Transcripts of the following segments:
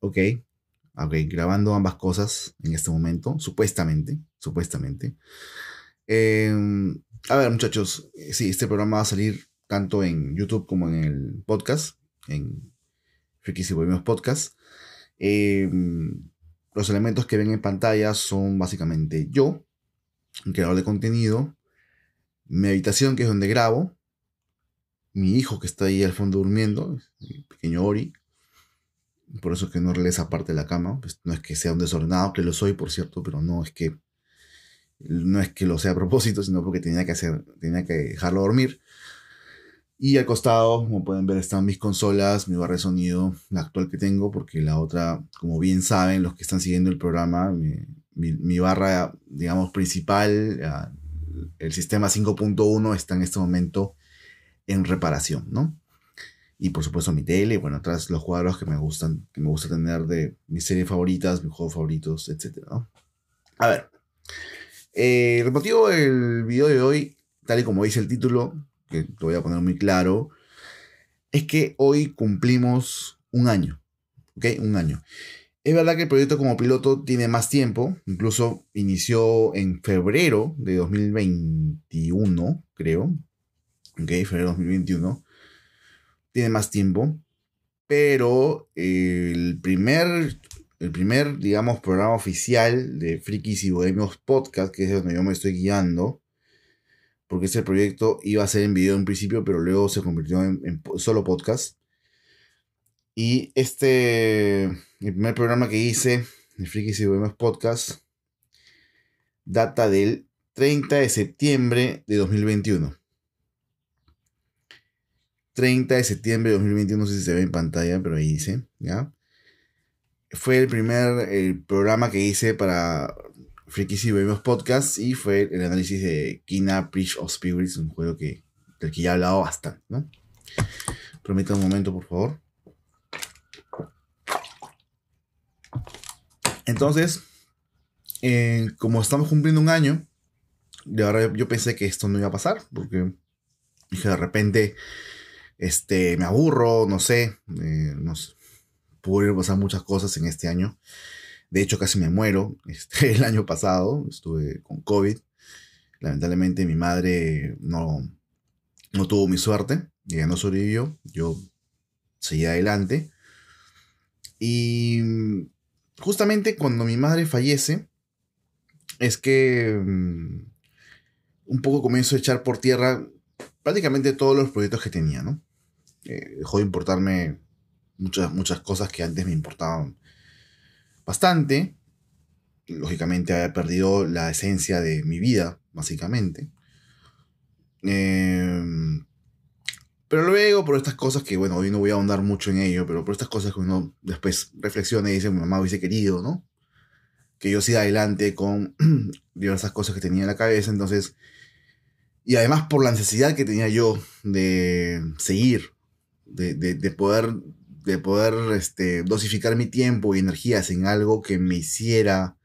ok, ok, grabando ambas cosas en este momento, supuestamente, supuestamente. Em, a ver, muchachos, eh, sí, este programa va a salir tanto en YouTube como en el podcast, en Frikis y Bohemios Podcast. Em, los elementos que ven en pantalla son básicamente yo, un creador de contenido, mi habitación que es donde grabo, mi hijo que está ahí al fondo durmiendo, mi pequeño Ori, por eso es que no relé esa parte de la cama, pues no es que sea un desordenado, que lo soy por cierto, pero no es que no es que lo sea a propósito, sino porque tenía que hacer, tenía que dejarlo dormir. Y al costado, como pueden ver, están mis consolas, mi barra de sonido, la actual que tengo, porque la otra, como bien saben los que están siguiendo el programa, mi, barra, digamos, principal, el sistema 5.1 está en este momento en reparación, ¿no? Y por supuesto mi tele, bueno, atrás los cuadros que me gustan, que me gusta tener de mis series favoritas, mis juegos favoritos, etc. A ver, eh, el motivo del video de hoy, tal y como dice el título, que lo voy a poner muy claro, es que hoy cumplimos un año. ¿Ok? Un año. Es verdad que el proyecto como piloto tiene más tiempo, incluso inició en febrero de 2021, creo. ¿Ok? Febrero de 2021. Tiene más tiempo. Pero el primer, el primer, digamos, programa oficial de Frikis y Bohemios Podcast, que es donde yo me estoy guiando, porque ese proyecto iba a ser en video en principio, pero luego se convirtió en, solo podcast. Y este, el primer programa que hice, el Frikis y Bohemios Podcast, data del 30 de septiembre de 2021. 30 de septiembre de 2021, no sé si se ve en pantalla, pero ahí dice, ¿ya? Fue el primer programa que hice para Frikis y Vemos Podcast y fue el análisis de Kina Bridge of Spirits, un juego que, del que ya he hablado bastante, ¿no? Prometa un momento, por favor. Entonces, eh, como estamos cumpliendo un año, de verdad yo pensé que esto no iba a pasar, porque dije de repente, este, me aburro, no sé, eh, no sé, pudo pasar muchas cosas en este año. De hecho, casi me muero. Este, el año pasado estuve con COVID. Lamentablemente mi madre no, no tuvo mi suerte. Ella no sobrevivió. Yo seguí adelante. Y justamente cuando mi madre fallece, es que mm, un poco comienzo a echar por tierra prácticamente todos los proyectos que tenía, ¿no? Eh, dejó de importarme muchas, muchas cosas que antes me importaban bastante. Lógicamente había perdido la esencia de mi vida, básicamente. Em, pero luego, por estas cosas que, bueno, hoy no voy a ahondar mucho en ello, pero por estas cosas que uno después reflexiona y dice, mi mamá hubiese querido, ¿no? Que yo siga adelante con diversas cosas que tenía en la cabeza, entonces... Y además por la necesidad que tenía yo de seguir, de, de poder de poder este, dosificar mi tiempo y energías en algo que me hiciera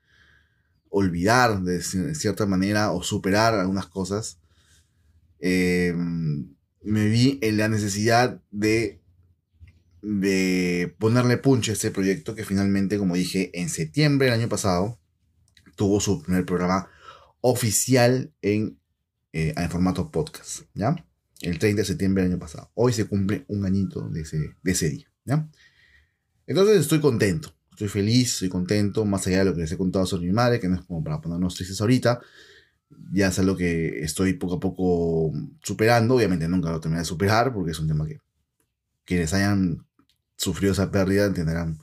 olvidar de cierta manera o superar algunas cosas, em, me vi en la necesidad de, de ponerle punch a este proyecto que finalmente, como dije, en septiembre del año pasado tuvo su primer programa oficial en, eh, en formato podcast, ¿ya? El 30 de septiembre del año pasado. Hoy se cumple un añito de ese, de ese día. ¿ya? Entonces estoy contento, estoy feliz, estoy contento, más allá de lo que les he contado sobre mi madre, que no es como para ponernos tristes ahorita, ya es algo que estoy poco a poco superando, obviamente nunca lo terminé de superar, porque es un tema que quienes hayan sufrido esa pérdida entenderán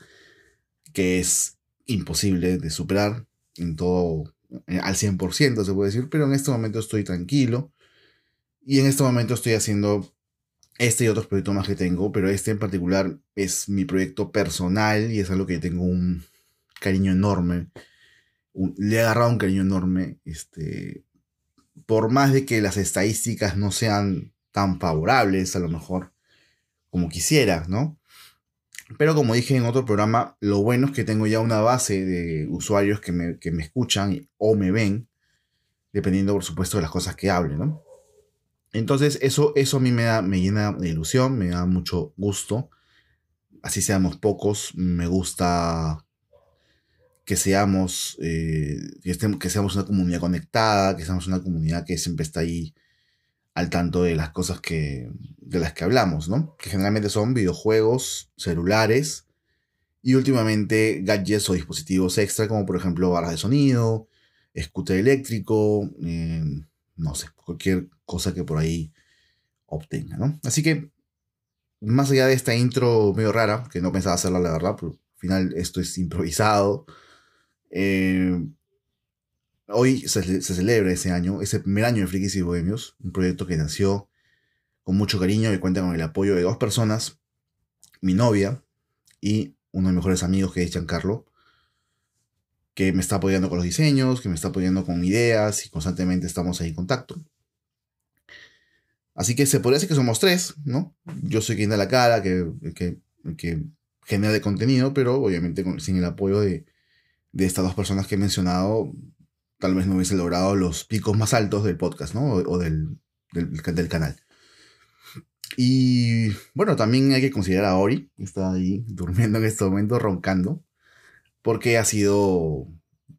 que es imposible de superar en todo, eh, al 100% se puede decir, pero en este momento estoy tranquilo y en este momento estoy haciendo este y otros proyectos más que tengo, pero este en particular es mi proyecto personal y es algo que tengo un cariño enorme. le he agarrado un cariño enorme. Este, por más de que las estadísticas no sean tan favorables, a lo mejor, como quisiera, ¿no? Pero como dije en otro programa, lo bueno es que tengo ya una base de usuarios que me, que me escuchan o me ven, dependiendo, por supuesto, de las cosas que hable, ¿no? Entonces, eso, eso a mí me, da, me llena de ilusión, me da mucho gusto así seamos pocos, me gusta que seamos, eh, que, seamos una comunidad conectada, que seamos una comunidad que siempre está ahí al tanto de las cosas que, de las que hablamos, ¿no? Que generalmente son videojuegos, celulares y últimamente gadgets o dispositivos extra, como por ejemplo barras de sonido, scooter eléctrico, eh, no sé, cualquier cosa que por ahí obtenga, ¿no? Así que, más allá de esta intro medio rara, que no pensaba hacerla la verdad, pero al final esto es improvisado, eh, hoy se, celebra ese año, ese primer año de Frikis y Bohemios, un proyecto que nació con mucho cariño y cuenta con el apoyo de dos personas, mi novia y uno de mis mejores amigos que es Giancarlo, que me está apoyando con los diseños, que me está apoyando con ideas y constantemente estamos ahí en contacto. Así que se podría decir que somos tres, ¿no? Yo soy quien da la cara, que, que, que genera de contenido, pero obviamente sin el apoyo de, de estas dos personas que he mencionado, tal vez no hubiese logrado los picos más altos del podcast, ¿no? O, del, del, canal. Y bueno, también hay que considerar a Ori, que está ahí durmiendo en este momento, roncando, porque ha sido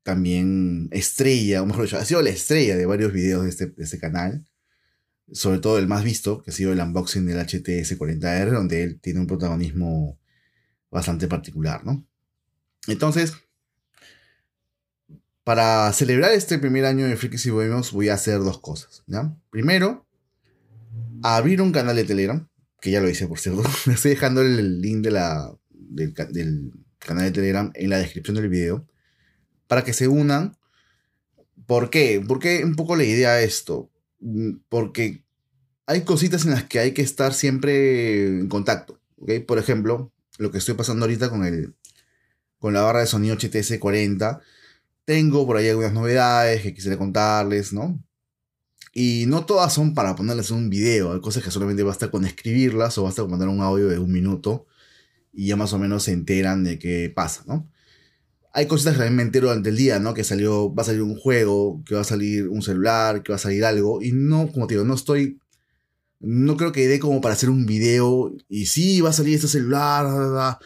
también estrella, o mejor dicho, ha sido la estrella de varios videos de este, de este canal. Sobre todo el más visto, que ha sido el unboxing del HTS 40R, donde él tiene un protagonismo bastante particular, ¿no? Entonces, para celebrar este primer año de Frikis y Bohemios voy a hacer dos cosas. ¿ya? Primero, abrir un canal de Telegram, que ya lo hice por cierto. Estoy dejando el link de la, del, canal de Telegram en la descripción del video para que se unan. ¿Por qué? Porque un poco la idea de esto. Mm, porque hay cositas en las que hay que estar siempre en contacto. Por ejemplo, lo que estoy pasando ahorita con, el, con la barra de sonido HTS 40 tengo por ahí algunas novedades que quisiera contarles, ¿no? Y no todas son para ponerles un video, hay cosas que solamente basta con escribirlas o basta con mandar un audio de un minuto y ya más o menos se enteran de qué pasa, ¿no? Hay cosas que también me entero durante el día, ¿no? Que salió, va a salir un juego, que va a salir un celular, que va a salir algo. Y no, como te digo, no estoy. No creo que dé como para hacer un video. Y sí, va a salir este celular.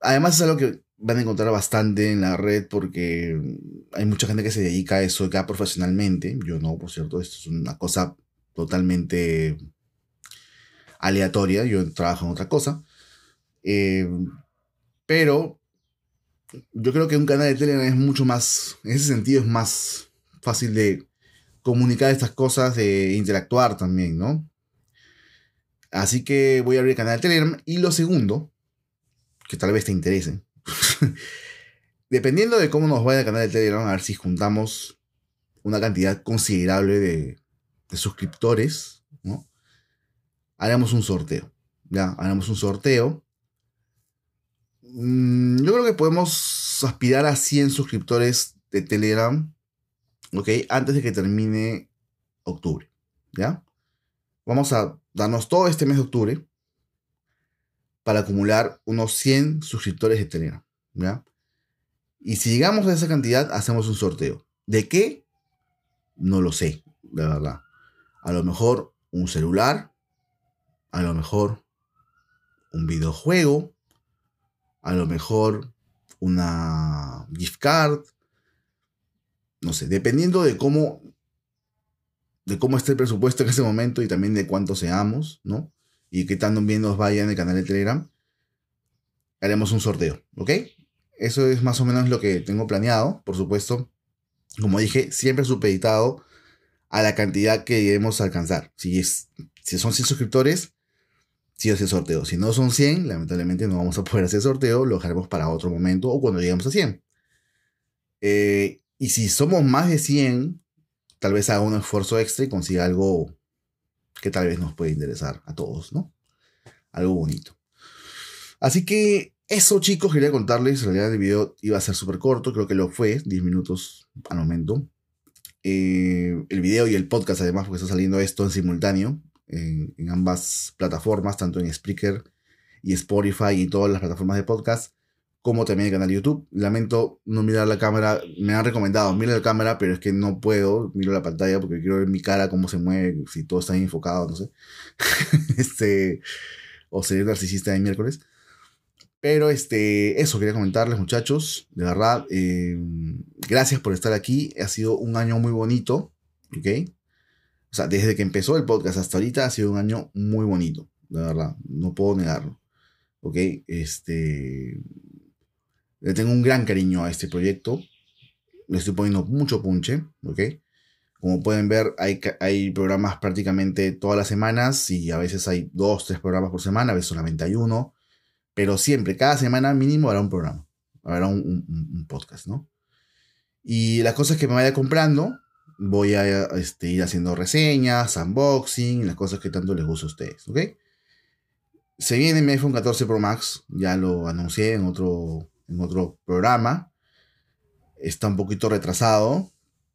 Además, es algo que van a encontrar bastante en la red porque hay mucha gente que se dedica a eso acá profesionalmente. Yo no, por cierto, esto es una cosa totalmente aleatoria. Yo trabajo en otra cosa. Eh, pero yo creo que un canal de Telegram es mucho más, en ese sentido es más fácil de comunicar estas cosas, de interactuar también, ¿no? Así que voy a abrir el canal de Telegram. Y lo segundo, que tal vez te interese, Dependiendo de cómo nos vaya el canal de Telegram, a ver si juntamos una cantidad considerable de, suscriptores, ¿no? Haremos un sorteo. Ya, haremos un sorteo. Mm, yo creo que podemos aspirar a 100 suscriptores de Telegram, ¿ok? Antes de que termine octubre, ¿ya? Vamos a darnos todo este mes de octubre para acumular unos 100 suscriptores de Telegram. ¿ya? Y si llegamos a esa cantidad, hacemos un sorteo. ¿De qué? No lo sé, de verdad. A lo mejor un celular, a lo mejor un videojuego, a lo mejor una gift card, no sé, dependiendo de cómo de cómo esté el presupuesto en ese momento y también de cuánto seamos, ¿no? y qué tan bien nos vaya en el canal de Telegram, haremos un sorteo, ¿ok? Eso es más o menos lo que tengo planeado, por supuesto. Como dije, siempre supeditado a la cantidad que debemos alcanzar. Si, es, si son 100 suscriptores, sí o sí sorteo. Si no son 100, lamentablemente no vamos a poder hacer sorteo, lo dejaremos para otro momento o cuando lleguemos a 100. Eh, y si somos más de 100, tal vez haga un esfuerzo extra y consiga algo que tal vez nos puede interesar a todos, ¿no? Algo bonito. Así que eso, chicos, quería contarles. En realidad, el video iba a ser súper corto, creo que lo fue, 10 minutos al momento. Eh, el video y el podcast, además, porque está saliendo esto en simultáneo en, en ambas plataformas, tanto en Spreaker y Spotify y todas las plataformas de podcast como también el canal de YouTube. Lamento no mirar la cámara, me han recomendado, mira la cámara, pero es que no puedo, miro la pantalla porque quiero ver mi cara, cómo se mueve, si todo está enfocado, no sé. este, o ser narcisista de miércoles. Pero este, eso quería comentarles, muchachos. De verdad, eh, gracias por estar aquí. Ha sido un año muy bonito. ¿Ok? O sea, desde que empezó el podcast hasta ahorita ha sido un año muy bonito. De verdad, no puedo negarlo. ¿Ok? Este. Le tengo un gran cariño a este proyecto. Le estoy poniendo mucho punche. ¿Ok? Como pueden ver, hay, hay programas prácticamente todas las semanas y a veces hay dos, tres programas por semana, a veces solamente hay uno. Pero siempre, cada semana mínimo habrá un programa, habrá un, podcast, ¿no? Y las cosas que me vaya comprando, voy a este, ir haciendo reseñas, unboxing, las cosas que tanto les gusta a ustedes, ¿ok? Se viene mi iPhone 14 Pro Max, ya lo anuncié en otro, en otro programa. Está un poquito retrasado,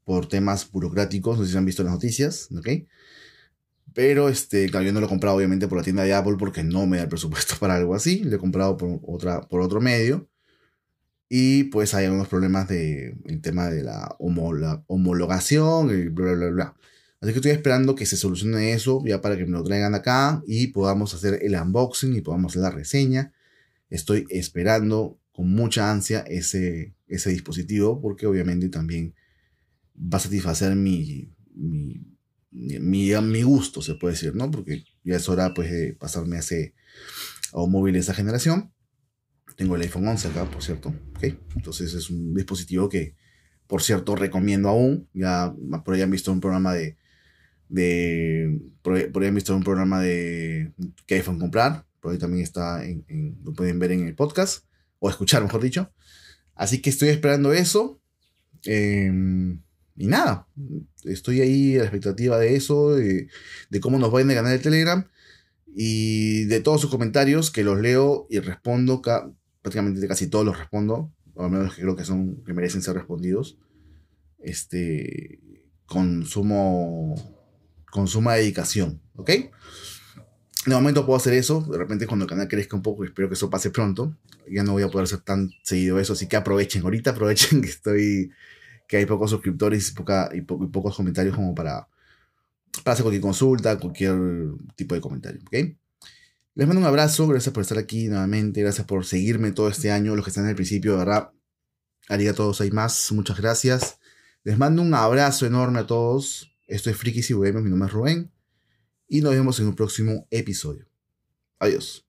por temas burocráticos, no sé si han visto las noticias, ¿ok? Pero, este, claro, yo no lo he comprado obviamente por la tienda de Apple porque no me da el presupuesto para algo así, lo he comprado por, otra, por otro medio. Y pues hay algunos problemas de el tema de la, homologación y bla, bla, bla, Así que estoy esperando que se solucione eso ya para que me lo traigan acá y podamos hacer el unboxing y podamos hacer la reseña. Estoy esperando con mucha ansia ese, ese dispositivo porque obviamente también va a satisfacer mi, mi, mi, gusto, se puede decir, ¿no? Porque ya es hora pues de pasarme a ese a un móvil de esa generación. Tengo el iPhone 11 acá, por cierto. ¿okay? Entonces es un dispositivo que, por cierto, recomiendo aún. Ya por ahí han visto un programa de... de por, ahí, han visto un programa de qué iPhone comprar. Por ahí también está en, lo pueden ver en el podcast. O escuchar, mejor dicho. Así que estoy esperando eso. Eh, y nada, estoy ahí a la expectativa de eso, de, cómo nos va en el canal de Telegram y de todos sus comentarios que los leo y respondo, prácticamente casi todos los respondo, al menos que creo que son que merecen ser respondidos. Este con sumo con suma dedicación, ¿ok? De momento puedo hacer eso, de repente cuando el canal crezca un poco, espero que eso pase pronto. Ya no voy a poder hacer tan seguido eso, así que aprovechen, ahorita aprovechen que estoy que hay pocos suscriptores y, poca, y, pocos comentarios como para, para hacer cualquier consulta, cualquier tipo de comentario. ¿ok? Les mando un abrazo, gracias por estar aquí nuevamente, gracias por seguirme todo este año, los que están en el principio, de verdad. Haría todos hay más, muchas gracias. Les mando un abrazo enorme a todos. Esto es Frikis y Bohemios, mi nombre es Rubén. Y nos vemos en un próximo episodio. Adiós.